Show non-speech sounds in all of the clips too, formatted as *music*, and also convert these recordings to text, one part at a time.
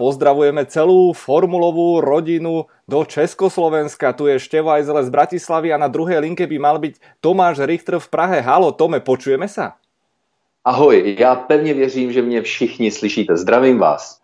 pozdravujeme celú formulovú rodinu do Československa. Tu je Števo Ajzele z Bratislavy a na druhej linke by mal byť Tomáš Richter v Prahe. Halo, Tome, počujeme sa? Ahoj, já pevně věřím, že mě všichni slyšíte. Zdravím vás.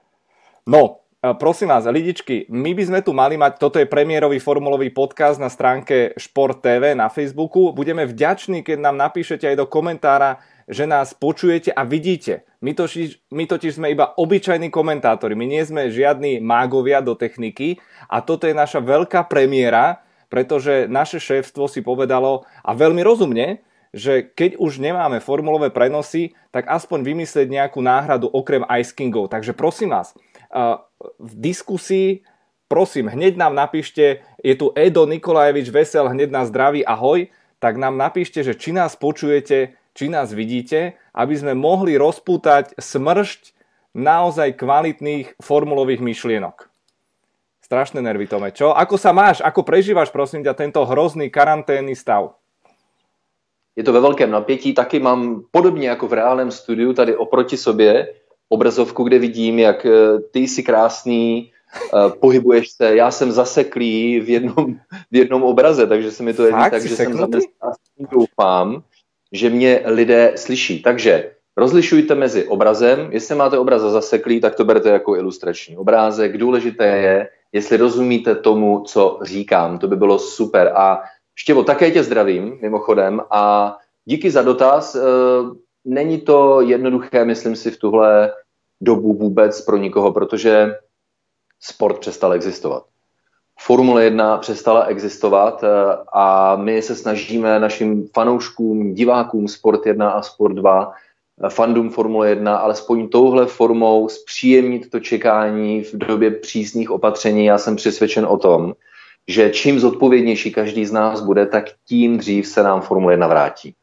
No, prosím vás, lidičky, my by sme tu mali mať, toto je premiérový formulový podcast na stránke Šport TV na Facebooku. Budeme vďační, keď nám napíšete aj do komentára, že nás počujete a vidíte. My totiž, my totiž sme iba obyčajní komentátori, my nie sme žiadni mágovia do techniky a toto je naša veľká premiéra, pretože naše šéfstvo si povedalo a veľmi rozumne, že keď už nemáme formulové prenosy, tak aspoň vymyslieť nejakú náhradu okrem Ice Kingov. Takže prosím vás, v diskusii prosím, hneď nám napíšte, je tu Edo Nikolajevič Vesel, hneď nás zdraví, ahoj, tak nám napíšte, že či nás počujete, či nás vidíte, aby sme mohli rozpútať smršť naozaj kvalitných formulových myšlienok. Strašné nervy, Tome. Čo? Ako sa máš? Ako prežívaš, prosím ťa, tento hrozný karanténny stav? Je to ve velkém napětí. Taky mám podobně jako v reálném studiu tady oproti sobě obrazovku, kde vidím, jak eh, ty jsi krásný, eh, pohybuješ se, já jsem zaseklý v jednom, v jednom obraze, takže se mi to jeví tak, že jsem zaseklý, doufám, že mě lidé slyší. Takže rozlišujte mezi obrazem, jestli máte obraz zaseklý, tak to berte jako ilustrační obrázek. Důležité je, jestli rozumíte tomu, co říkám. To by bylo super. A Štěvo, také tě zdravím, mimochodem, a díky za dotaz. E, není to jednoduché, myslím si, v tuhle dobu vůbec pro nikoho, protože sport přestal existovat. Formule 1 přestala existovat eh, a my se snažíme našim fanouškům, divákům Sport 1 a Sport 2, eh, fandům Formule 1, alespoň touhle formou zpříjemnit to čekání v době přísných opatření. Já jsem přesvědčen o tom, že čím zodpovědnější každý z nás bude, tak tím dřív se nám Formule 1 vrátí.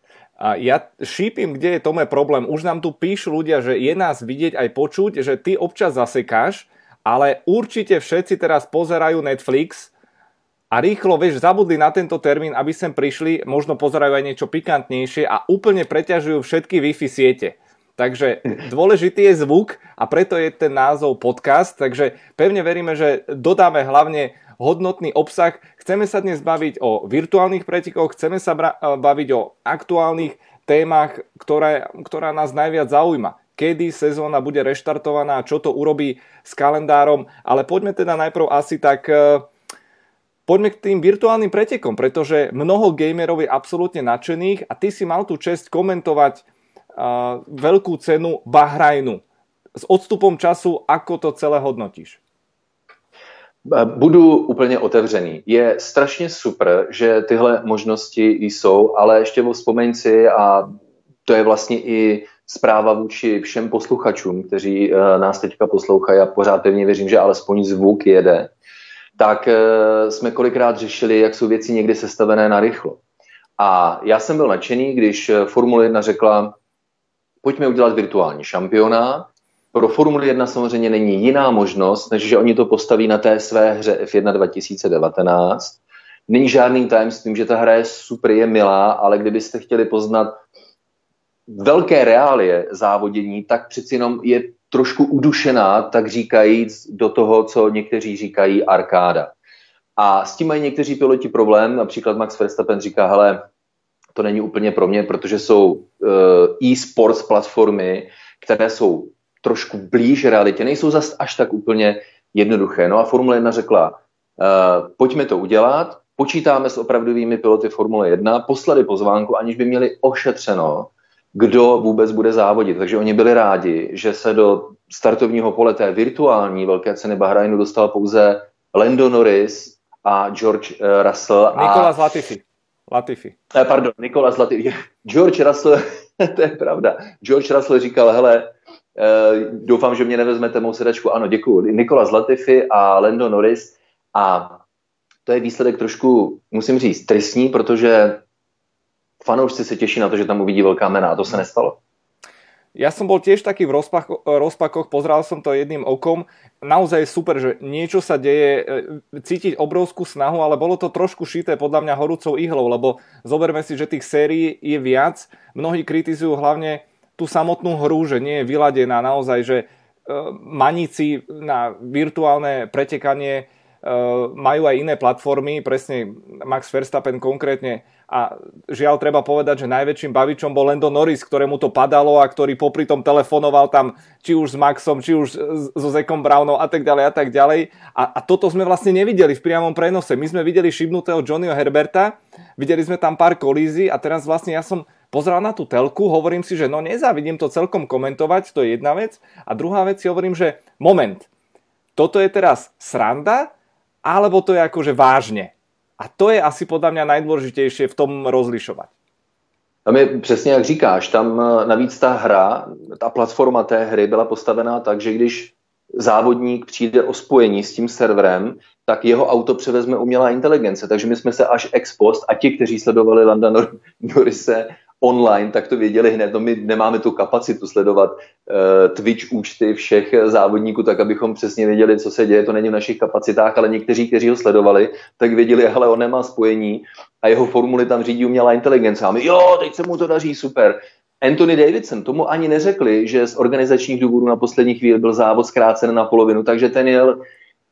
A ja šípim, kde je tome problém. Už nám tu píšu ľudia, že je nás vidieť aj počuť, že ty občas zasekáš, ale určite všetci teraz pozerajú Netflix a rýchlo, vieš, zabudli na tento termín, aby sem prišli, možno pozerajú aj niečo pikantnejšie a úplne preťažujú všetky Wi-Fi siete. Takže *laughs* dôležitý je zvuk a preto je ten názov podcast, takže pevne veríme, že dodáme hlavne hodnotný obsah. Chceme sa dnes baviť o virtuálnych pretekoch, chceme sa baviť o aktuálnych témach, ktoré, ktorá nás najviac zaujíma kedy sezóna bude reštartovaná, čo to urobí s kalendárom, ale poďme teda najprv asi tak e, poďme k tým virtuálnym pretekom, pretože mnoho gamerov je absolútne nadšených a ty si mal tú čest komentovať uh, veľkú cenu Bahrajnu. S odstupom času, ako to celé hodnotíš? Budu úplně otevřený. Je strašně super, že tyhle možnosti jsou, ale ještě vzpomeň si, a to je vlastně i zpráva vůči všem posluchačům, kteří uh, nás teďka poslouchají a pořád pevně věřím, že alespoň zvuk jede, tak uh, jsme kolikrát řešili, jak jsou věci někdy sestavené na rychlo. A já jsem byl nadšený, když eh, Formule 1 řekla, pojďme udělat virtuální šampionát. Pro Formule 1 samozřejmě není jiná možnost, než že oni to postaví na té své hře F1 2019. Není žádným tajemstvím, že ta hra je super, je milá, ale kdybyste chtěli poznat velké reálie závodění, tak přeci jenom je trošku udušená, tak říkajíc, do toho, co někteří říkají arkáda. A s tím mají někteří piloti problém, například Max Verstappen říká, hele, to není úplně pro mě, protože jsou uh, e-sports platformy, které jsou trošku blíž realitě, nejsou zas až tak úplně jednoduché. No a Formule 1 řekla, uh, pojďme to udělat, počítáme s opravdovými piloty Formule 1, poslali pozvánku, aniž by měli ošetřeno, kdo vůbec bude závodit. Takže oni byli rádi, že se do startovního pole té virtuální velké ceny Bahrajnu dostal pouze Lando Norris a George uh, Russell. A... Nikolas Latifi. Latifi. Eh, pardon, Nikolas Latifi. *laughs* George Russell, *laughs* to je pravda. George Russell říkal, hele, uh, doufám, že mě nevezmete mou sedačku. Ano, děkuji. Nikolas Latifi a Lando Norris. A to je výsledek trošku, musím říct, tristní, protože fanoušci se těší na to, že tam uvidí velká jména a to se nestalo. Ja som bol tiež taký v rozpakoch, rozpakoch, pozrel som to jedným okom. Naozaj je super, že niečo sa deje, e, cítiť obrovskú snahu, ale bolo to trošku šité podľa mňa horúcou ihlou, lebo zoberme si, že tých sérií je viac. Mnohí kritizujú hlavne tú samotnú hru, že nie je vyladená naozaj, že maníci na virtuálne pretekanie majú aj iné platformy, presne Max Verstappen konkrétne a žiaľ treba povedať, že najväčším bavičom bol Lando Norris, ktorému to padalo a ktorý popri tom telefonoval tam či už s Maxom, či už so Zekom Brownom a tak ďalej a tak ďalej. A, a toto sme vlastne nevideli v priamom prenose. My sme videli šibnutého Johnnyho Herberta, videli sme tam pár kolízií a teraz vlastne ja som pozrel na tú telku, hovorím si, že no nezávidím to celkom komentovať, to je jedna vec. A druhá vec si hovorím, že moment, toto je teraz sranda, alebo to je akože vážne. A to je asi podle mě najdůležitější v tom rozlišovat. Tam je přesně jak říkáš, tam eh, navíc ta hra, ta platforma té hry byla postavená tak, že když závodník přijde o spojení s tím serverem, tak jeho auto převezme umělá inteligence. Takže my jsme se až ex post a ti, kteří sledovali Landa Norrise online, tak to věděli hned. No my nemáme tu kapacitu sledovat uh, Twitch účty všech závodníků, tak abychom přesně věděli, co se děje. To není v našich kapacitách, ale někteří, kteří ho sledovali, tak věděli, ale on nemá spojení a jeho formuly tam řídí umělá inteligence. A my, jo, teď se mu to daří, super. Anthony Davidson, tomu ani neřekli, že z organizačních důvodů na poslední chvíli byl závod zkrácen na polovinu, takže ten jel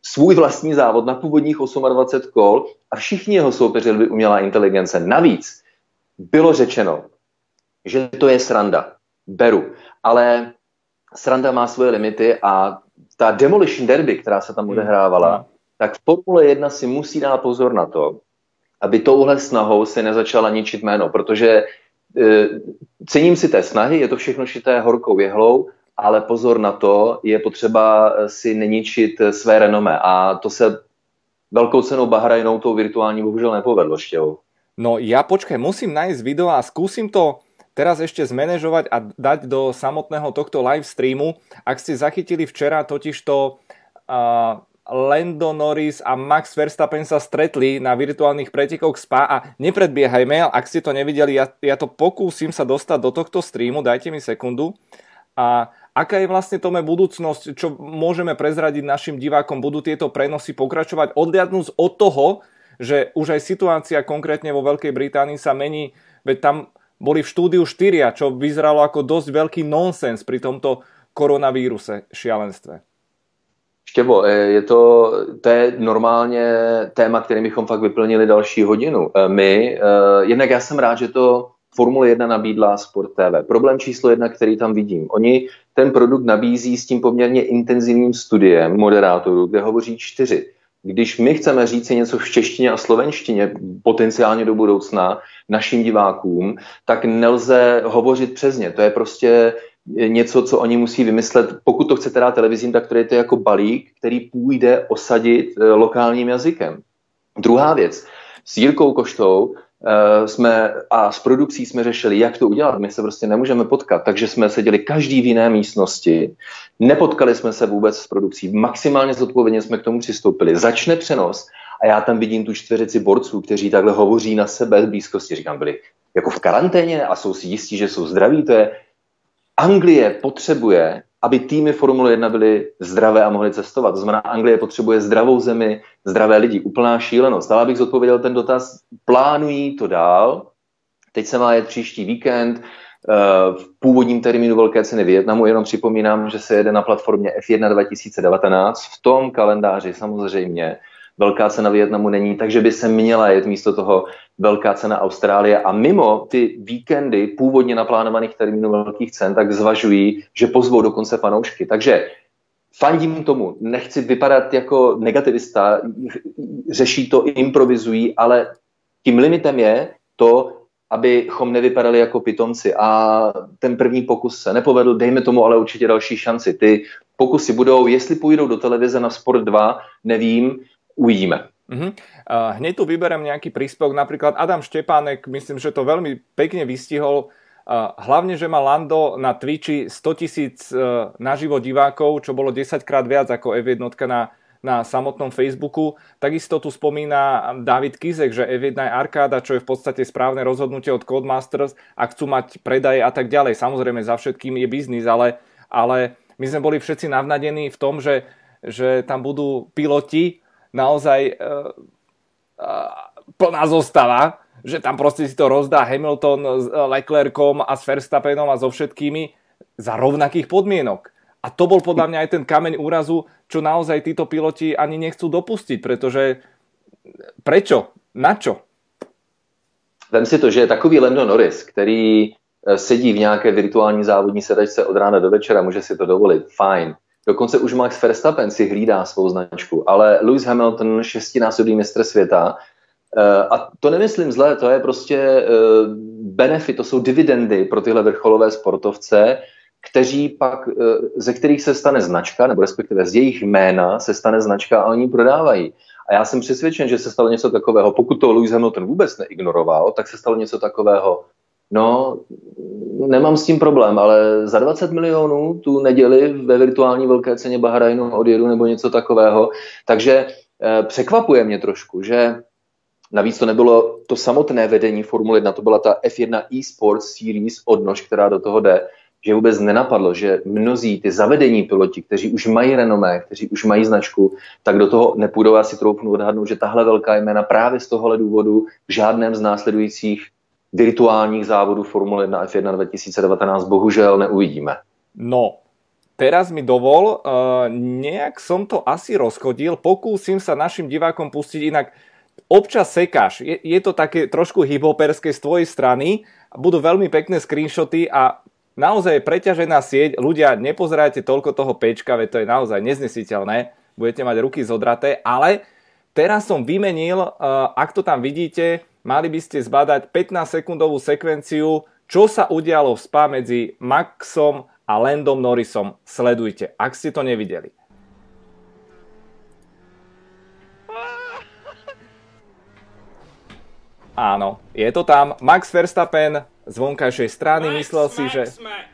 svůj vlastní závod na původních 28 kol a všichni jeho soupeři byli umělá inteligence. Navíc bylo řečeno, že to je sranda. Beru. Ale sranda má svoje limity a ta Demolition Derby, která se tam hmm. odehrávala, hmm. tak v Formule 1 si musí dát pozor na to, aby touhle snahou se nezačala ničit jméno, protože e, cením si té snahy, je to všechno šité horkou jehlou, ale pozor na to, je potřeba si neničit své renome a to se velkou cenou Bahrajnou tou virtuální bohužel nepovedlo štěvou. No ja počkaj, musím nájsť video a skúsim to teraz ešte zmanéžovať a dať do samotného tohto live streamu. Ak ste zachytili včera totižto uh, Lando Norris a Max Verstappen sa stretli na virtuálnych pretekoch SPA a nepredbiehajme, ak ste to nevideli, ja, ja to pokúsim sa dostať do tohto streamu, dajte mi sekundu. A aká je vlastne tome budúcnosť, čo môžeme prezradiť našim divákom, budú tieto prenosy pokračovať, odliadnúť od toho, že už aj situácia konkrétne vo Veľkej Británii sa mení, veď tam boli v štúdiu 4, čo vyzeralo ako dosť veľký nonsens pri tomto koronavíruse šialenstve. Štěvo, e, je to, to je normálně téma, kterým bychom fakt vyplnili další hodinu. E, my, e, jednak já jsem rád, že to Formule 1 nabídla Sport TV. Problém číslo jedna, který tam vidím. Oni ten produkt nabízí s tím poměrně intenzivním studiem moderátorů, kde hovoří čtyři když my chceme říct si něco v češtině a slovenštině, potenciálně do budoucna, našim divákům, tak nelze hovořit přes ně. To je prostě něco, co oni musí vymyslet. Pokud to chcete dát televizím, tak to je to jako balík, který půjde osadit eh, lokálním jazykem. Druhá věc. S Jirkou Koštou jsme a s produkcí jsme řešili, jak to udělat. My se prostě nemůžeme potkat, takže jsme seděli každý v jiné místnosti. Nepotkali jsme se vůbec s produkcí. Maximálně zodpovědně jsme k tomu přistoupili. Začne přenos a já tam vidím tu čtveřici borců, kteří takhle hovoří na sebe z blízkosti. Říkám, byli jako v karanténě a jsou si jistí, že jsou zdraví. To je Anglie potřebuje aby týmy Formule 1 byly zdravé a mohly cestovat. To znamená, Anglie potřebuje zdravou zemi, zdravé lidi, úplná šílenost. Ale abych zodpověděl ten dotaz, plánují to dál. Teď se má jet příští víkend, eh, v původním termínu velké ceny Větnamu, jenom připomínám, že se jede na platformě F1 2019. V tom kalendáři samozřejmě velká cena Větnamu není, takže by se měla jet místo toho velká cena Austrálie a mimo ty víkendy původně naplánovaných termínů velkých cen, tak zvažují, že pozvou dokonce fanoušky. Takže fandím tomu, nechci vypadat jako negativista, řeší to, improvizují, ale tím limitem je to, abychom nevypadali jako pitomci. A ten první pokus se nepovedl, dejme tomu ale určitě další šanci. Ty pokusy budou, jestli půjdou do televize na Sport 2, nevím, uvidíme. Uh-huh. Uh, hneď tu vyberem nejaký príspevok, napríklad Adam Štepánek, myslím, že to veľmi pekne vystihol, uh, hlavne, že má Lando na Twitchi 100 tisíc uh, naživo divákov, čo bolo 10 krát viac ako F1 na, na samotnom Facebooku. Takisto tu spomína David Kizek, že F1 je arkáda, čo je v podstate správne rozhodnutie od Codemasters a chcú mať predaje a tak ďalej. Samozrejme, za všetkým je biznis, ale, ale my sme boli všetci navnadení v tom, že, že tam budú piloti, naozaj uh, uh, plná zostava, že tam proste si to rozdá Hamilton s Leclercom a s Verstappenom a so všetkými za rovnakých podmienok. A to bol podľa mňa aj ten kameň úrazu, čo naozaj títo piloti ani nechcú dopustiť, pretože prečo? Na čo? Vem si to, že je takový Lando Norris, který eh, sedí v nějaké virtuální závodní sedačce od rána do večera, může si to dovolit, fajn. Dokonce už Max Verstappen si hlídá svou značku, ale Lewis Hamilton, šestinásobný mistr světa, eh, a to nemyslím zle, to je prostě eh, benefit, to jsou dividendy pro tyhle vrcholové sportovce, kteří pak, ze kterých se stane značka, nebo respektive z jejich jména se stane značka a oni prodávají. A já jsem přesvědčen, že se stalo něco takového. Pokud to Lewis Hamilton vůbec neignoroval, tak se stalo něco takového. No, nemám s tím problém, ale za 20 milionů tu neděli ve virtuální velké ceně Bahrajnu odjedu nebo něco takového. Takže eh, překvapuje mě trošku, že navíc to nebylo to samotné vedení Formule 1, to byla ta F1 eSports Series odnož, která do toho jde že vůbec nenapadlo, že mnozí ty zavedení piloti, kteří už mají renomé, kteří už mají značku, tak do toho nepůjdou. asi troufnu odhadnout, že tahle velká jména právě z tohohle důvodu v žádném z následujících virtuálních závodů Formule 1 F1 2019 bohužel neuvidíme. No, teraz mi dovol, uh, nejak som to asi rozchodil, pokúsim sa našim divákom pustiť inak. Občas sekáš, je, je to také trošku hiphoperské z tvojej strany, budú veľmi pekné screenshoty a naozaj preťažená sieť, ľudia, nepozerajte toľko toho pečka, veď to je naozaj neznesiteľné, budete mať ruky zodraté, ale teraz som vymenil, eh, ak to tam vidíte, mali by ste zbadať 15 sekundovú sekvenciu, čo sa udialo v spa medzi Maxom a Landom Norrisom. Sledujte, ak ste to nevideli. Áno, je to tam. Max Verstappen z vonkajšej strany, Max, myslel si, Max, že... Max.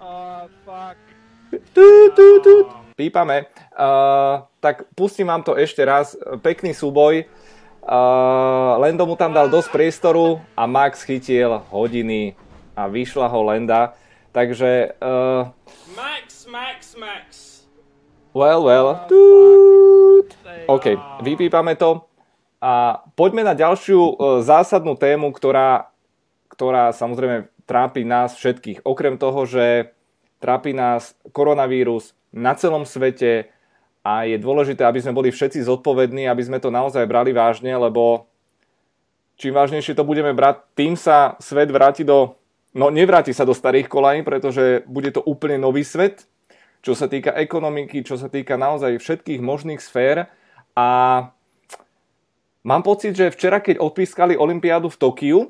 Uh, fuck. Tu, tu, tu. Pípame. Uh, tak pustím vám to ešte raz. Pekný súboj. Uh, Lendo mu tam dal dosť priestoru a Max chytil hodiny a vyšla ho Lenda. Takže... Uh, Max, Max, Max. Well, well. Uh, OK, vypípame to. A poďme na ďalšiu uh, zásadnú tému, ktorá ktorá samozrejme trápi nás všetkých. Okrem toho, že trápi nás koronavírus na celom svete a je dôležité, aby sme boli všetci zodpovední, aby sme to naozaj brali vážne, lebo čím vážnejšie to budeme brať, tým sa svet vráti do... No nevráti sa do starých kolají, pretože bude to úplne nový svet, čo sa týka ekonomiky, čo sa týka naozaj všetkých možných sfér. A mám pocit, že včera, keď odpískali Olympiádu v Tokiu,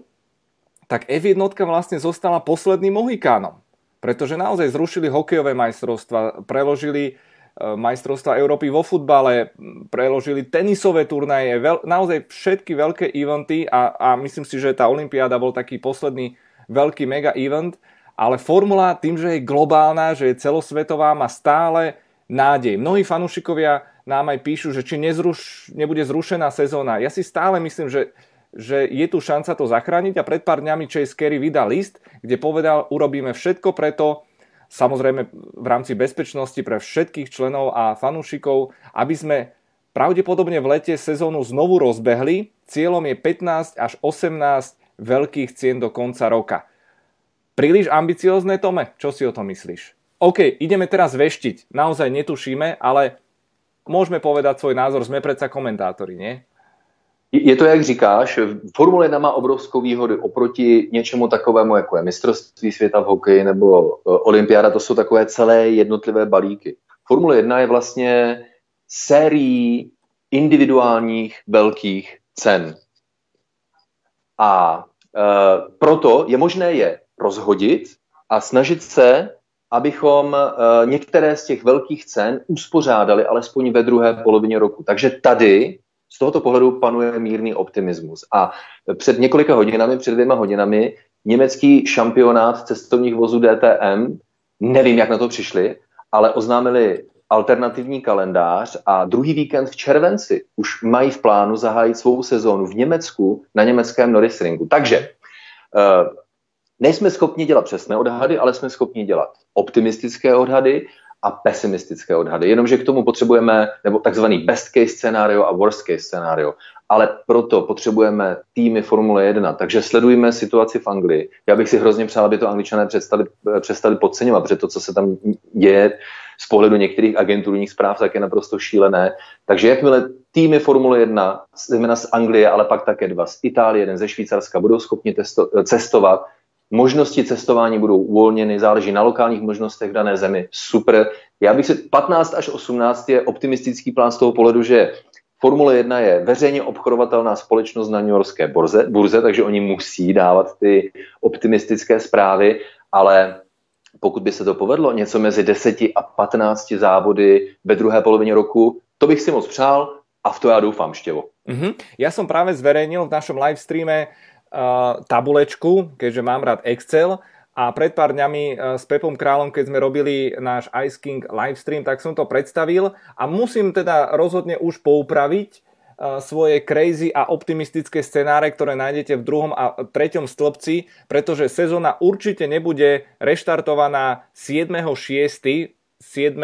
tak F1 vlastne zostala posledným Mohikánom. Pretože naozaj zrušili hokejové majstrovstva, preložili majstrovstva Európy vo futbale, preložili tenisové turnaje, veľ, naozaj všetky veľké eventy a, a myslím si, že tá Olympiáda bol taký posledný veľký mega event, ale formula tým, že je globálna, že je celosvetová, má stále nádej. Mnohí fanúšikovia nám aj píšu, že či nezruš, nebude zrušená sezóna. Ja si stále myslím, že že je tu šanca to zachrániť a pred pár dňami Chase Carey vydal list, kde povedal, urobíme všetko preto, samozrejme v rámci bezpečnosti pre všetkých členov a fanúšikov, aby sme pravdepodobne v lete sezónu znovu rozbehli. Cieľom je 15 až 18 veľkých cien do konca roka. Príliš ambiciozne, Tome? Čo si o tom myslíš? OK, ideme teraz veštiť. Naozaj netušíme, ale môžeme povedať svoj názor. Sme predsa komentátori, nie? Je to, jak říkáš, Formule 1 má obrovskou výhodu oproti něčemu takovému, jako je mistrovství světa v hokeji nebo e, olympiáda, to jsou takové celé jednotlivé balíky. Formule 1 je vlastně sérií individuálních velkých cen. A e, proto je možné je rozhodit a snažit se, abychom e, některé z těch velkých cen uspořádali alespoň ve druhé polovině roku. Takže tady z tohoto pohledu panuje mírný optimismus. A před několika hodinami, před dvěma hodinami, německý šampionát cestovních vozů DTM, nevím, jak na to přišli, ale oznámili alternativní kalendář a druhý víkend v červenci už mají v plánu zahájit svou sezónu v Německu na německém Norrisringu. Takže uh, nejsme schopni dělat přesné odhady, ale jsme schopni dělat optimistické odhady a pesimistické odhady. Jenomže k tomu potřebujeme nebo takzvaný best case scénario a worst case scénario. ale proto potřebujeme týmy Formule 1, takže sledujeme situaci v Anglii. Já bych si hrozně přál, aby to angličané přestali, přestali podceňovat, protože to, co se tam děje z pohledu některých agenturních zpráv, tak je naprosto šílené. Takže jakmile týmy Formule 1, zejména z Anglie, ale pak také dva z Itálie, jeden ze Švýcarska, budou schopni testo, cestovat, možnosti cestování budou uvolněny, záleží na lokálních možnostech v dané zemi. Super. Já bych si 15 až 18 je optimistický plán z toho pohledu, že Formule 1 je veřejně obchodovatelná společnost na New Yorkské burze, burze, takže oni musí dávat ty optimistické zprávy, ale pokud by se to povedlo, něco mezi 10 a 15 závody ve druhé polovině roku, to bych si moc přál a v to já doufám, Štěvo. Mm-hmm. Ja som práve zverejnil v našom live streame tabulečku, keďže mám rád Excel, a pred pár dňami e, s Pepom Králom, keď sme robili náš Ice King livestream, tak som to predstavil a musím teda rozhodne už poupraviť e, svoje crazy a optimistické scenáre, ktoré nájdete v druhom a treťom stĺpci, pretože sezóna určite nebude reštartovaná 7.6., 7.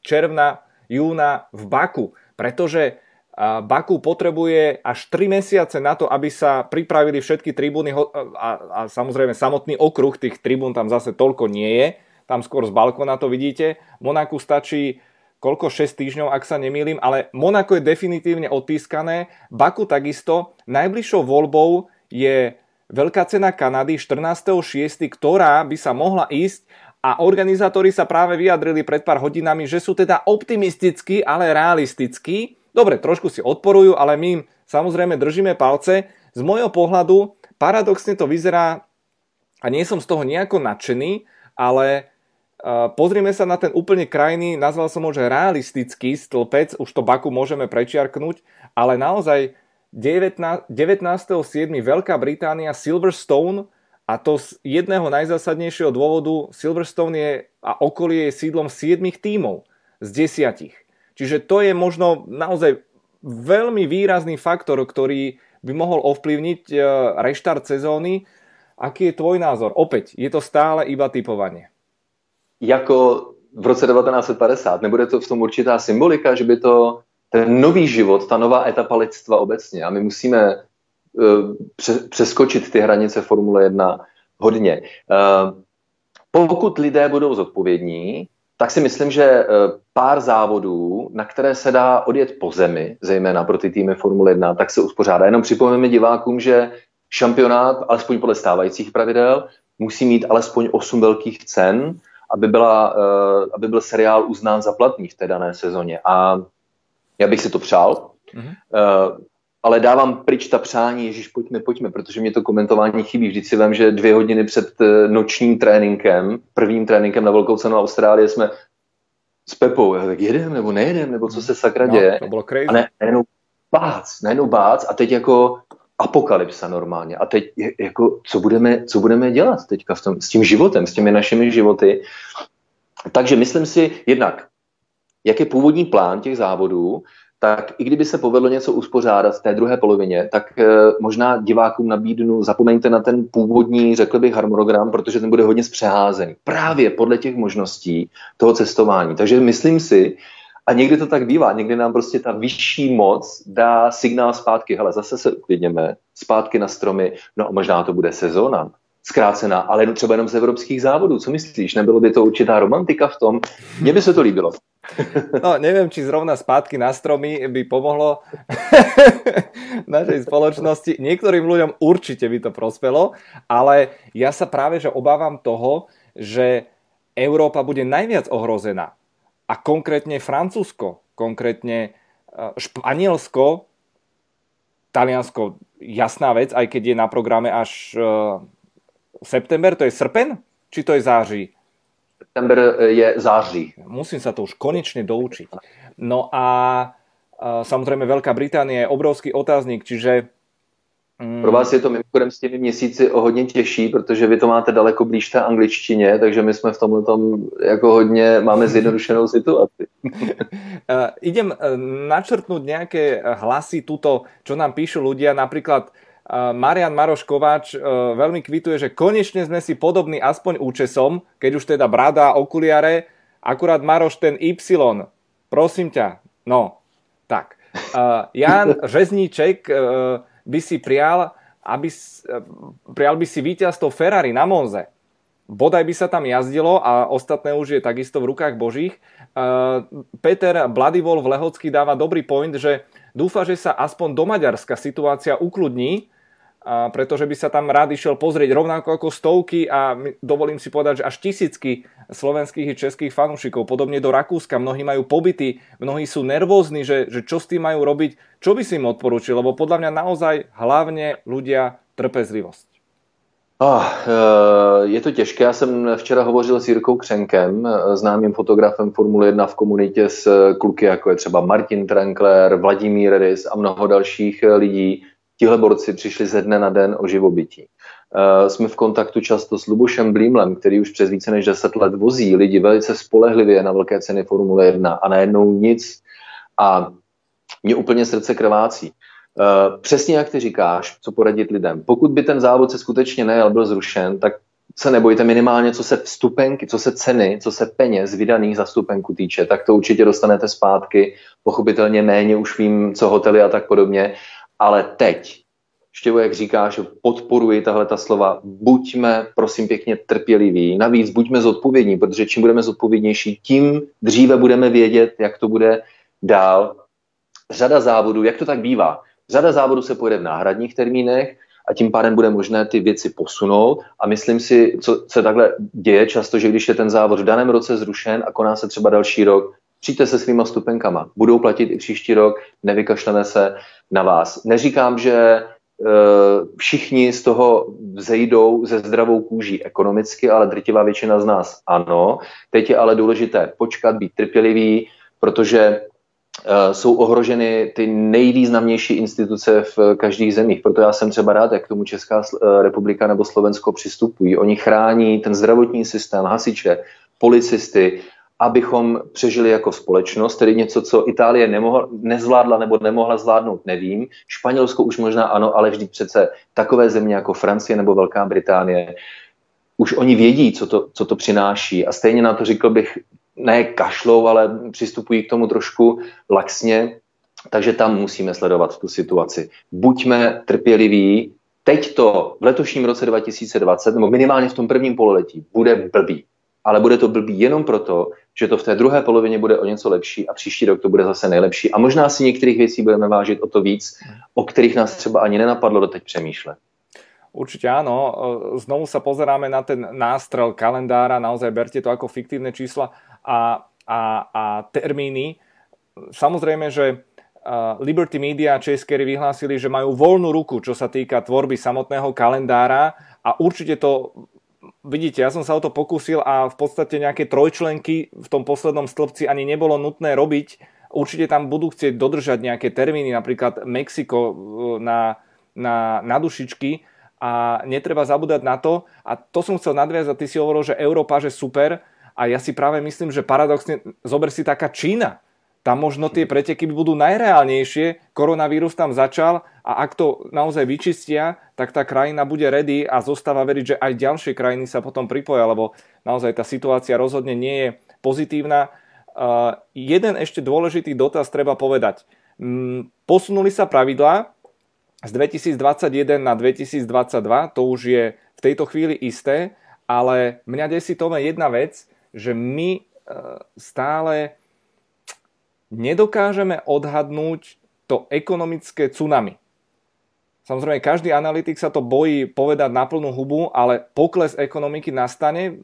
června, júna v Baku, pretože Baku potrebuje až 3 mesiace na to, aby sa pripravili všetky tribúny a, a samozrejme samotný okruh tých tribún tam zase toľko nie je. Tam skôr z balkona to vidíte. Monaku stačí koľko 6 týždňov, ak sa nemýlim, ale Monako je definitívne odpískané. Baku takisto. Najbližšou voľbou je Veľká cena Kanady 14.6., ktorá by sa mohla ísť a organizátori sa práve vyjadrili pred pár hodinami, že sú teda optimistickí, ale realistickí Dobre, trošku si odporujú, ale my im samozrejme držíme palce. Z môjho pohľadu paradoxne to vyzerá, a nie som z toho nejako nadšený, ale uh, pozrieme sa na ten úplne krajný, nazval som ho, že realistický stĺpec, už to Baku môžeme prečiarknúť, ale naozaj 19.7. Veľká Británia Silverstone a to z jedného najzásadnejšieho dôvodu Silverstone je a okolie je sídlom 7 tímov z desiatich. Čiže to je možno naozaj veľmi výrazný faktor, ktorý by mohol ovplyvniť e, reštart sezóny. Aký je tvoj názor? Opäť, je to stále iba typovanie. Jako v roce 1950, nebude to v tom určitá symbolika, že by to ten nový život, ta nová etapa lidstva obecně a my musíme uh, přeskočit ty hranice Formule 1 hodně. Uh, pokud lidé budou zodpovědní, tak si myslím, že eh, pár závodů, na které se dá odjet po zemi, zejména pro ty týmy Formule 1, tak se uspořádá. Jenom připomeneme divákům, že šampionát, alespoň podle stávajících pravidel, musí mít alespoň 8 velkých cen, aby, byla, uh, aby byl seriál uznán za platný v té dané sezóně. A já bych si to přál. Mm-hmm. Ale dávám pryč ta přání, Ježíš, pojďme, pojďme, protože mě to komentování chybí. Vždyť si vím, že dvě hodiny před eh, nočním tréninkem, prvním tréninkem na Velkou cenu Austrálie jsme s Pepou, já tak jedem nebo nejedem, nebo co se sakra no, děje. No, to bylo crazy. A ne, najednou bác, najednou bác a teď jako apokalypsa normálně. A teď jako, co budeme, co budeme dělat teďka v tom, s tím životem, s těmi našimi životy. Takže myslím si jednak, jak je původní plán těch závodů, tak i kdyby se povedlo něco uspořádat v té druhé polovině, tak e, možná divákům nabídnu, zapomeňte na ten původní, řekl bych, harmonogram, protože ten bude hodně zpřeházený. Právě podle těch možností toho cestování. Takže myslím si, a někdy to tak bývá, někdy nám prostě ta vyšší moc dá signál zpátky, hele, zase se uklidněme, zpátky na stromy, no a možná to bude sezóna, zkrácená, ale třeba jenom z evropských závodů. Co myslíš? Nebylo by to určitá romantika v tom? Mně by se to líbilo. *laughs* No, neviem, či zrovna spátky na stromy by pomohlo *laughs* našej spoločnosti. Niektorým ľuďom určite by to prospelo, ale ja sa práve že obávam toho, že Európa bude najviac ohrozená. A konkrétne Francúzsko, konkrétne e, Španielsko, Taliansko, jasná vec, aj keď je na programe až e, september, to je srpen? Či to je září? September eh, je září. Musím sa to už konečne doučiť. No a, a samozrejme Veľká Británia je obrovský otáznik, čiže Mm. Pro vás je to mimochodem s těmi měsíci o hodně těžší, protože vy to máte daleko blíž té angličtině, takže my jsme v tomhle tom jako hodně, máme zjednodušenou *laughs* situaci. uh, *laughs* idem načrtnúť nejaké hlasy tuto, čo nám píšu ľudia, napríklad Marian Maroš Kováč e, veľmi kvituje, že konečne sme si podobní aspoň účesom, keď už teda brada, okuliare, akurát Maroš ten Y. Prosím ťa, no, tak. Jan *laughs* Řezníček by si prial, aby, prial by si víťazstvo Ferrari na Monze. Bodaj by sa tam jazdilo a ostatné už je takisto v rukách božích. Peter Bladivol v Lehocký dáva dobrý point, že dúfa, že sa aspoň do Maďarska situácia ukludní, a pretože by sa tam rád išiel pozrieť rovnako ako stovky a dovolím si povedať, že až tisícky slovenských i českých fanúšikov. Podobne do Rakúska, mnohí majú pobyty, mnohí sú nervózni, že, že čo s tým majú robiť, čo by si im odporúčil, lebo podľa mňa naozaj hlavne ľudia trpezlivosť. Ah, je to těžké. Já jsem včera hovořil s Jirkou Křenkem, známým fotografem Formule 1 v komunitě s kluky, jako je třeba Martin Trankler, Vladimír Rys a mnoho dalších lidí, tihle borci přišli ze dne na den o živobytí. Uh, jsme v kontaktu často s Lubošem Blímlem, který už přes více než 10 let vozí lidi velice spolehlivě na velké ceny Formule 1 a najednou nic. A mě úplně srdce krvácí. Uh, přesně jak ty říkáš, co poradit lidem. Pokud by ten závod se skutečně nejel, byl zrušen, tak se nebojte minimálně, co se vstupenky, co se ceny, co se peněz vydaných za vstupenku týče, tak to určitě dostanete zpátky. Pochopitelně méně už vím, co hotely a tak podobně, ale teď, Štěvo, jak říkáš, podporuji tahle ta slova, buďme, prosím pěkně, trpěliví, navíc buďme zodpovědní, protože čím budeme zodpovědnější, tím dříve budeme vědět, jak to bude dál. Řada závodů, jak to tak bývá, řada závodů se pojede v náhradních termínech, a tím pádem bude možné ty věci posunout. A myslím si, co se takhle děje často, že když je ten závod v daném roce zrušen a koná se třeba další rok, přijďte se svýma stupenkama. Budou platit i příští rok, nevykašleme se na vás. Neříkám, že e, všichni z toho vzejdou ze zdravou kůží ekonomicky, ale drtivá většina z nás ano. Teď je ale důležité počkat, být trpělivý, protože e, jsou ohroženy ty nejvýznamnější instituce v každých zemích. Proto já jsem třeba rád, jak k tomu Česká e, republika nebo Slovensko přistupují. Oni chrání ten zdravotní systém, hasiče, policisty, abychom přežili jako společnost, tedy něco, co Itálie nemohla, nezvládla nebo nemohla zvládnout, nevím. Španělsko už možná ano, ale vždyť přece takové země jako Francie nebo Velká Británie, už oni vědí, co to, co to přináší a stejně na to řekl bych, ne kašlou, ale přistupují k tomu trošku laxně, takže tam musíme sledovat tu situaci. Buďme trpěliví, teď to v letošním roce 2020, nebo minimálně v tom prvním pololetí, bude blbý ale bude to blbý jenom proto, že to v té druhé polovině bude o něco lepší a příští rok to bude zase nejlepší. A možná si některých věcí budeme vážit o to víc, o kterých nás třeba ani nenapadlo doteď přemýšlet. Určite áno. Znovu sa pozeráme na ten nástrel kalendára, naozaj berte to ako fiktívne čísla a, a, a termíny. Samozrejme, že Liberty Media a Chase vyhlásili, že majú voľnú ruku, čo sa týka tvorby samotného kalendára a určite to vidíte, ja som sa o to pokúsil a v podstate nejaké trojčlenky v tom poslednom stĺpci ani nebolo nutné robiť. Určite tam budú chcieť dodržať nejaké termíny, napríklad Mexiko e, na, na, na dušičky a netreba zabúdať na to. A to som chcel nadviazať, ty si hovoril, že Európa, že super a ja si práve myslím, že paradoxne, zober si taká Čína, tam možno tie preteky budú najreálnejšie, koronavírus tam začal a ak to naozaj vyčistia, tak tá krajina bude ready a zostáva veriť, že aj ďalšie krajiny sa potom pripoja, lebo naozaj tá situácia rozhodne nie je pozitívna. Uh, jeden ešte dôležitý dotaz treba povedať. Mm, posunuli sa pravidlá z 2021 na 2022, to už je v tejto chvíli isté, ale mňa desí to jedna vec, že my uh, stále nedokážeme odhadnúť to ekonomické tsunami. Samozrejme, každý analytik sa to bojí povedať na plnú hubu, ale pokles ekonomiky nastane.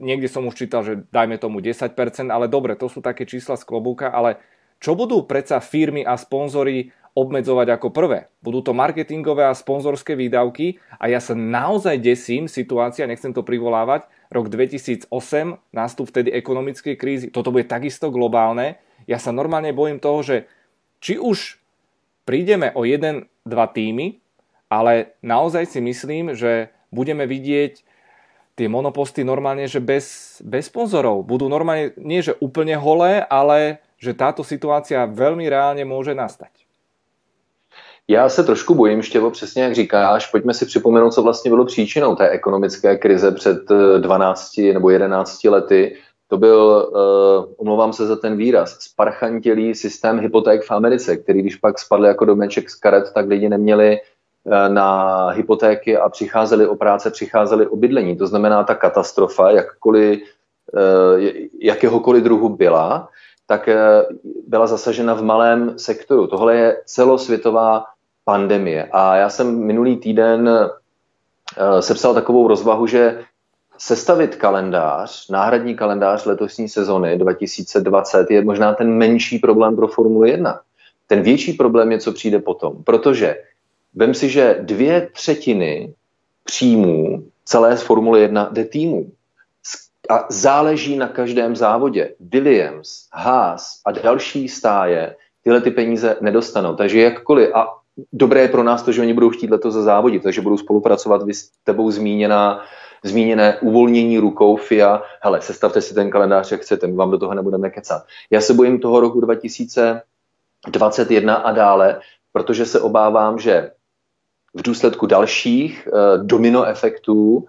Niekde som už čítal, že dajme tomu 10%, ale dobre, to sú také čísla z klobúka, ale čo budú predsa firmy a sponzory obmedzovať ako prvé? Budú to marketingové a sponzorské výdavky a ja sa naozaj desím situácia, nechcem to privolávať, rok 2008, nástup vtedy ekonomickej krízy, toto bude takisto globálne, ja sa normálne bojím toho, že či už prídeme o jeden, dva týmy, ale naozaj si myslím, že budeme vidieť tie monoposty normálne, že bez, bez sponzorov. Budú normálne, nie že úplne holé, ale že táto situácia veľmi reálne môže nastať. Já se trošku bojím, Štěvo, přesně jak říkáš, pojďme si připomenout, co vlastně bylo příčinou té ekonomické krize před 12 nebo 11 lety to byl, uh, omlouvám se za ten výraz, sparchantělý systém hypoték v Americe, který když pak spadl jako domeček z karet, tak lidi neměli uh, na hypotéky a přicházeli o práce, přicházeli o bydlení. To znamená, ta katastrofa, jakkoliv, uh, jakéhokoliv druhu byla, tak byla zasažena v malém sektoru. Tohle je celosvětová pandemie. A já jsem minulý týden sepsal takovou rozvahu, že sestavit kalendář, náhradní kalendář letošní sezony 2020 je možná ten menší problém pro Formuli 1. Ten větší problém je, co přijde potom. Protože vem si, že dvě třetiny příjmů celé z Formule 1 jde týmu. A záleží na každém závodě. Williams, Haas a další stáje tyhle ty peníze nedostanou. Takže jakkoliv, a dobré je pro nás to, že oni budou chtít letos závodit, takže budou spolupracovat, vy s tebou zmíněná zmíněné uvolnění rukou FIA, hele, sestavte si ten kalendář, jak chcete, my vám do toho nebudeme kecat. Já se bojím toho roku 2021 a dále, protože se obávám, že v důsledku dalších uh, domino efektů uh,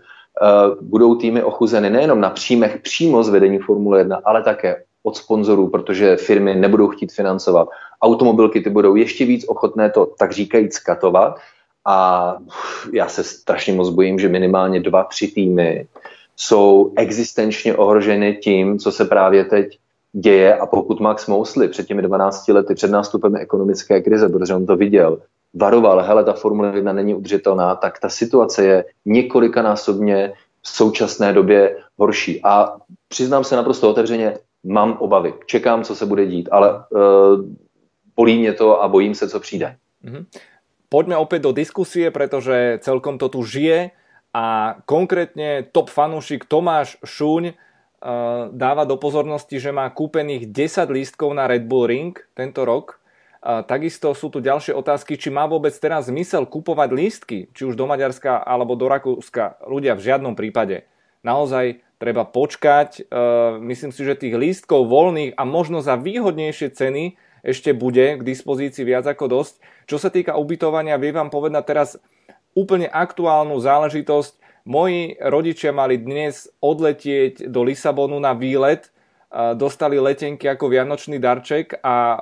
budou týmy ochuzeny nejenom na příjmech přímo z vedení Formule 1, ale také od sponzorů, protože firmy nebudou chtít financovat. Automobilky ty budou ještě víc ochotné to, tak říkajíc, skatovat a já se strašně moc bojím, že minimálně dva, tři týmy jsou existenčně ohroženy tím, co se právě teď děje a pokud Max Mosley před těmi 12 lety, před nástupem ekonomické krize, protože on to viděl, varoval, hele, ta Formule 1 není udržitelná, tak ta situace je několikanásobně v současné době horší. A přiznám se naprosto otevřeně, mám obavy. Čekám, co se bude dít, ale uh, bolí mě to a bojím se, co přijde. Mm-hmm. Poďme opäť do diskusie, pretože celkom to tu žije a konkrétne top fanúšik Tomáš Šuň uh, dáva do pozornosti, že má kúpených 10 lístkov na Red Bull Ring tento rok. Takisto sú tu ďalšie otázky, či má vôbec teraz zmysel kupovať lístky, či už do Maďarska alebo do Rakúska. Ľudia v žiadnom prípade. Naozaj treba počkať. Uh, myslím si, že tých lístkov voľných a možno za výhodnejšie ceny ešte bude k dispozícii viac ako dosť. Čo sa týka ubytovania, viem vám povedať teraz úplne aktuálnu záležitosť. Moji rodičia mali dnes odletieť do Lisabonu na výlet, dostali letenky ako vianočný darček a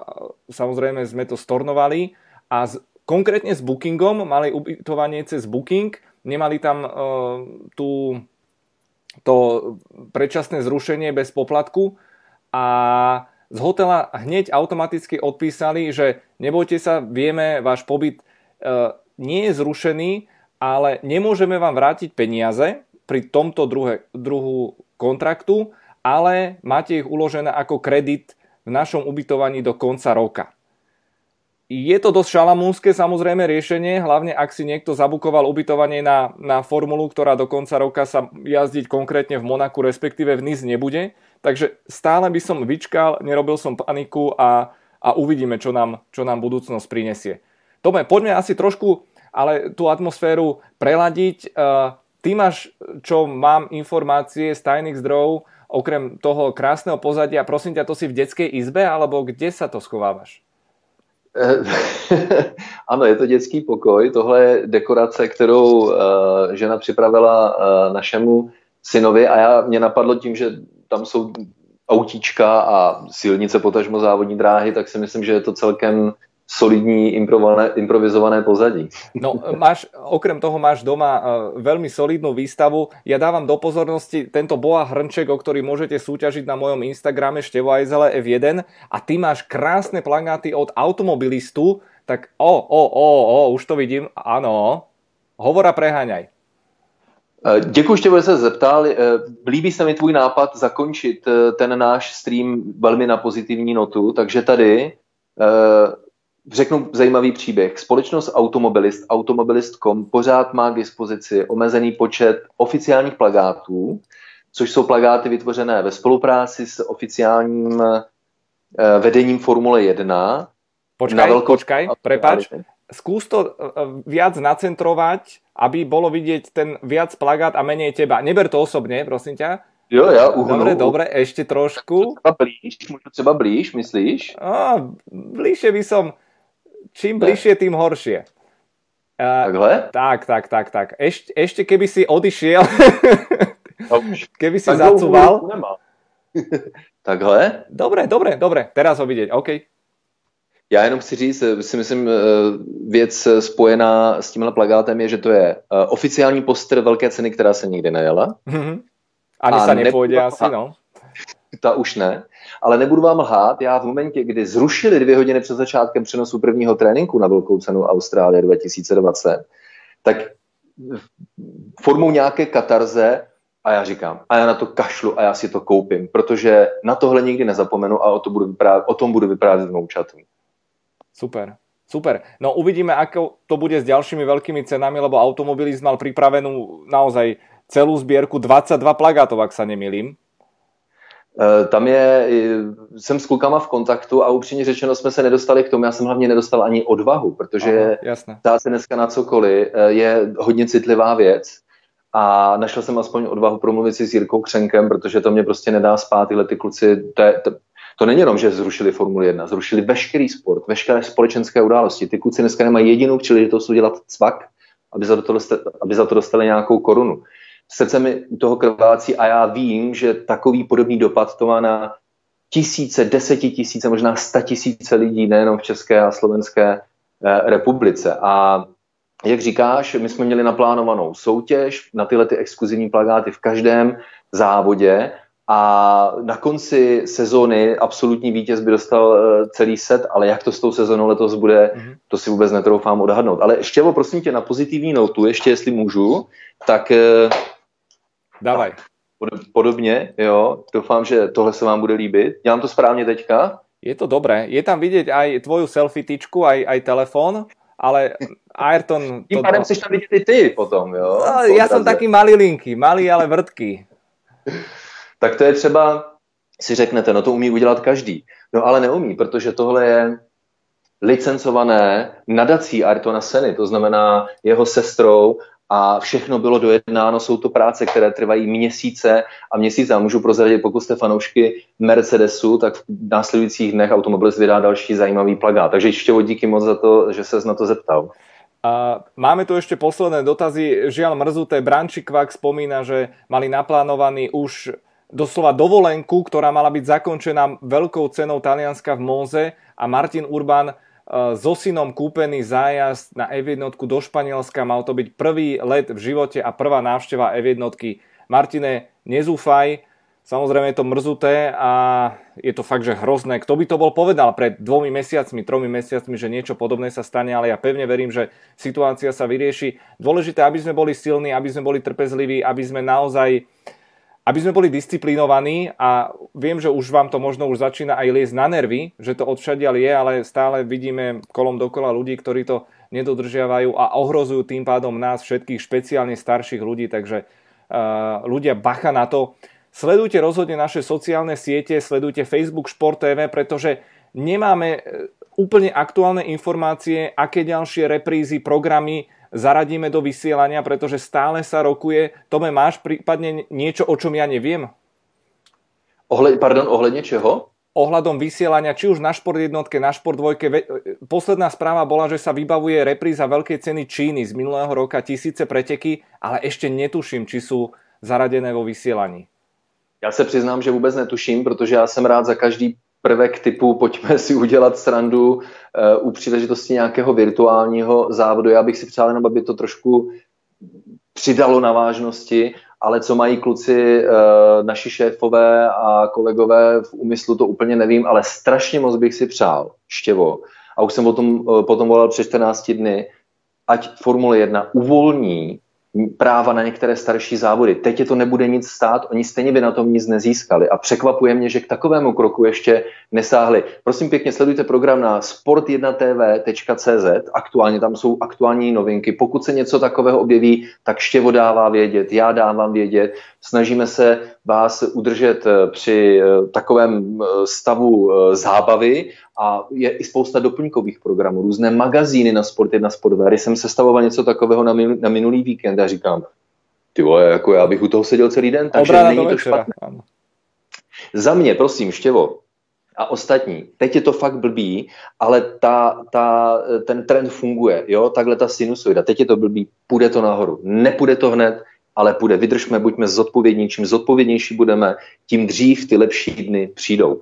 samozrejme sme to stornovali a z, konkrétne s Bookingom mali ubytovanie cez Booking, nemali tam uh, tú, to predčasné zrušenie bez poplatku a z hotela hneď automaticky odpísali, že nebojte sa, vieme, váš pobyt e, nie je zrušený, ale nemôžeme vám vrátiť peniaze pri tomto druhe, druhu kontraktu, ale máte ich uložené ako kredit v našom ubytovaní do konca roka. Je to dosť šalamúnske samozrejme riešenie, hlavne ak si niekto zabukoval ubytovanie na, na formulu, ktorá do konca roka sa jazdiť konkrétne v Monaku, respektíve v Nice nebude. Takže stále by som vyčkal, nerobil som paniku a, a uvidíme, čo nám, čo nám budúcnosť prinesie. Tome, poďme asi trošku ale tú atmosféru preladiť. Ty máš, čo mám informácie z tajných zdrojov, okrem toho krásneho pozadia, prosím ťa, to si v detskej izbe, alebo kde sa to schovávaš? *laughs* ano, je to dětský pokoj. Tohle je dekorace, kterou uh, žena připravila uh, našemu synovi a já mě napadlo tím, že tam jsou autíčka a silnice, potažmo závodní dráhy, tak si myslím, že je to celkem solidní improvizované pozadí. No, máš, okrem toho máš doma uh, veľmi solidnú výstavu. Ja dávam do pozornosti tento Boa Hrnček, o ktorý môžete súťažiť na mojom Instagrame Števo Ajzele F1 a ty máš krásne plagáty od automobilistu, tak o, o, o, o, už to vidím, áno, hovora preháňaj. Eh, Děkuji, že se zeptal. Eh, líbí se mi tvůj nápad zakončit ten náš stream velmi na pozitivní notu, takže tady řeknu zajímavý příběh. Společnost Automobilist, automobilist.com pořád má k dispozici omezený počet oficiálních plagátů, což jsou plagáty vytvořené ve spolupráci s oficiálním eh, vedením Formule 1. Počkaj, veľko... počkaj, prepač. Skús to eh, viac nacentrovať, aby bolo vidieť ten viac plagát a menej teba. Neber to osobne, prosím ťa. Jo, já uhnu. Dobre, dobre, ešte trošku. Třeba blíž, možno třeba blíž, myslíš? A, bližšie by som čím bližšie, tým horšie. Takhle? Tak, tak, tak, tak. Ešte, ešte keby si odišiel, *laughs* keby si tak zacúval, *laughs* Takhle? Dobre, dobre, dobre, teraz ho vidieť, OK. Já jenom chci říct, si myslím, eh, věc spojená s tímhle plagátem je, že to je eh, oficiální poster velké ceny, která se nikdy nejela. Mm-hmm. Ani a sa nepôjde asi, no. Ta už ne. Ale nebudu vám lhát, já v momentě, kdy zrušili dvě hodiny před začátkem přenosu prvního tréninku na velkou cenu Austrálie 2020, tak formou nějaké katarze a já říkám, a já na to kašlu a já si to koupím, protože na tohle nikdy nezapomenu a o, to budu vyprávět, o tom budu vyprávět vnoučatům. Super. Super. No uvidíme, ako to bude s ďalšími veľkými cenami, lebo Automobilist mal pripravenú naozaj celú zbierku 22 plagátov, ak sa nemýlim. E, tam je, jsem s klukama v kontaktu a upřímně řečeno jsme se nedostali k tomu, já jsem hlavně nedostal ani odvahu, protože Aha, se dneska na cokoliv e, je hodně citlivá věc a našel jsem aspoň odvahu promluvit si s Jirkou Křenkem, protože to mě prostě nedá spát, tyhle ty kluci, to, je, to, to není jenom, že zrušili Formuli 1, zrušili veškerý sport, veškeré společenské události. Ty kluci dneska nemají jedinou příležitost udělat cvak, aby za, to dostali, aby za to dostali nějakou korunu. Srdce mi toho krvácí a já vím, že takový podobný dopad to má na tisíce, desetitisíce, možná sta tisíce lidí, nejenom v České a Slovenské eh, republice. A jak říkáš, my jsme měli naplánovanou soutěž na tyhle ty exkluzivní plagáty v každém závodě a na konci sezóny absolutní vítěz by dostal eh, celý set, ale jak to s tou sezónou letos bude, mm-hmm. to si vůbec netroufám odhadnout. Ale ještě prosím tě, na pozitivní notu, ještě jestli můžu, tak... Eh, Dávaj. Podobně, jo. Doufám, že tohle se vám bude líbit. Dělám to správně teďka? Je to dobré. Je tam vidět aj tvoju selfie tyčku, aj, aj telefon, ale Ayrton... Tím pádem chceš tam vidět i ty potom, jo? No, já jsem taky malý linky, malý, ale vrtký *laughs* tak to je třeba, si řeknete, no to umí udělat každý. No ale neumí, protože tohle je licencované nadací Artona Seny, to znamená jeho sestrou a všechno bylo dojednáno, jsou to práce, které trvají měsíce a měsíce. A můžu prozradit, pokud jste fanoušky Mercedesu, tak v následujících dnech automobilist vydá další zajímavý plagát. Takže ještě díky moc za to, že se na to zeptal. A máme tu ešte posledné dotazy. Žiaľ mrzuté, Branči Kvak spomína, že mali naplánovaný už doslova dovolenku, ktorá mala byť zakončená veľkou cenou Talianska v Móze a Martin Urban e, so synom kúpený zájazd na F1 do Španielska. Mal to byť prvý let v živote a prvá návšteva F1. Martine, nezúfaj, samozrejme je to mrzuté a je to fakt, že hrozné. Kto by to bol povedal pred dvomi mesiacmi, tromi mesiacmi, že niečo podobné sa stane, ale ja pevne verím, že situácia sa vyrieši. Dôležité, aby sme boli silní, aby sme boli trpezliví, aby sme naozaj uh, aby sme boli disciplinovaní a viem, že už vám to možno už začína aj liesť na nervy, že to odšadiaľ je, ale stále vidíme kolom dokola ľudí, ktorí to nedodržiavajú a ohrozujú tým pádom nás všetkých, špeciálne starších ľudí, takže uh, ľudia bacha na to. Sledujte rozhodne naše sociálne siete, sledujte Facebook Šport TV, pretože nemáme e, úplne aktuálne informácie, aké ďalšie reprízy, programy zaradíme do vysielania, pretože stále sa rokuje. Tome, máš prípadne niečo, o čom ja neviem? Ohle, pardon, ohledne čeho? ohľadom vysielania, či už na Šport jednotke, na Šport dvojke. Posledná správa bola, že sa vybavuje repríza veľkej ceny Číny z minulého roka, tisíce preteky, ale ešte netuším, či sú zaradené vo vysielaní. Já se přiznám, že vůbec netuším, protože já jsem rád za každý prvek typu pojďme si udělat srandu uh, u příležitosti nějakého virtuálního závodu. Já bych si přál jenom, aby to trošku přidalo na vážnosti, ale co mají kluci, uh, naši šéfové a kolegové v úmyslu, to úplně nevím, ale strašně moc bych si přál, Štěvo, a už jsem o tom, uh, potom volal před 14 dny, ať Formule 1 uvolní práva na některé starší závody. Teď je to nebude nic stát, oni stejně by na tom nic nezískali. A překvapuje mě, že k takovému kroku ještě nesáhli. Prosím pěkně, sledujte program na sport1tv.cz, aktuálně tam jsou aktuální novinky. Pokud se něco takového objeví, tak Štěvo dává vědět, já dávám vědět. Snažíme se vás udržet eh, při eh, takovém eh, stavu zábavy a je i spousta doplňkových programů, různé magazíny na Sport 1 Sport 2. Jsem sestavoval něco takového na, min, na minulý víkend a říkám, ty vole, jako já bych u toho seděl celý den, takže Obrana není to špatné. Ano. Za mě, prosím, Štěvo, a ostatní. Teď je to fakt blbý, ale ta, ta, ten trend funguje, jo, takhle ta sinusoida. Teď je to blbý, půjde to nahoru. Nepůjde to hned, ale bude. Vydržme, buďme zodpovědní. Čím zodpovědnější budeme, tím dřív ty lepší dny přijdou.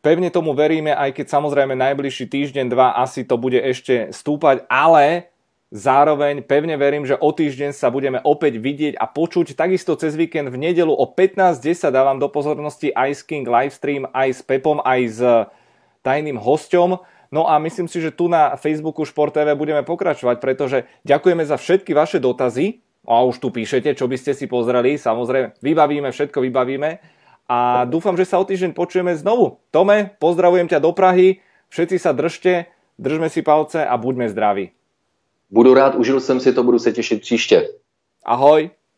Pevne tomu veríme, aj keď samozrejme najbližší týždeň, dva asi to bude ešte stúpať, ale zároveň pevne verím, že o týždeň sa budeme opäť vidieť a počuť takisto cez víkend v nedelu o 15.10 dávam do pozornosti Ice King livestream aj s Pepom, aj s tajným hosťom. No a myslím si, že tu na Facebooku Šport TV budeme pokračovať, pretože ďakujeme za všetky vaše dotazy, a už tu píšete, čo by ste si pozreli, samozrejme, vybavíme, všetko vybavíme a dúfam, že sa o týždeň počujeme znovu. Tome, pozdravujem ťa do Prahy, všetci sa držte, držme si palce a buďme zdraví. Budu rád, užil jsem si to, budu se těšit příště. Ahoj.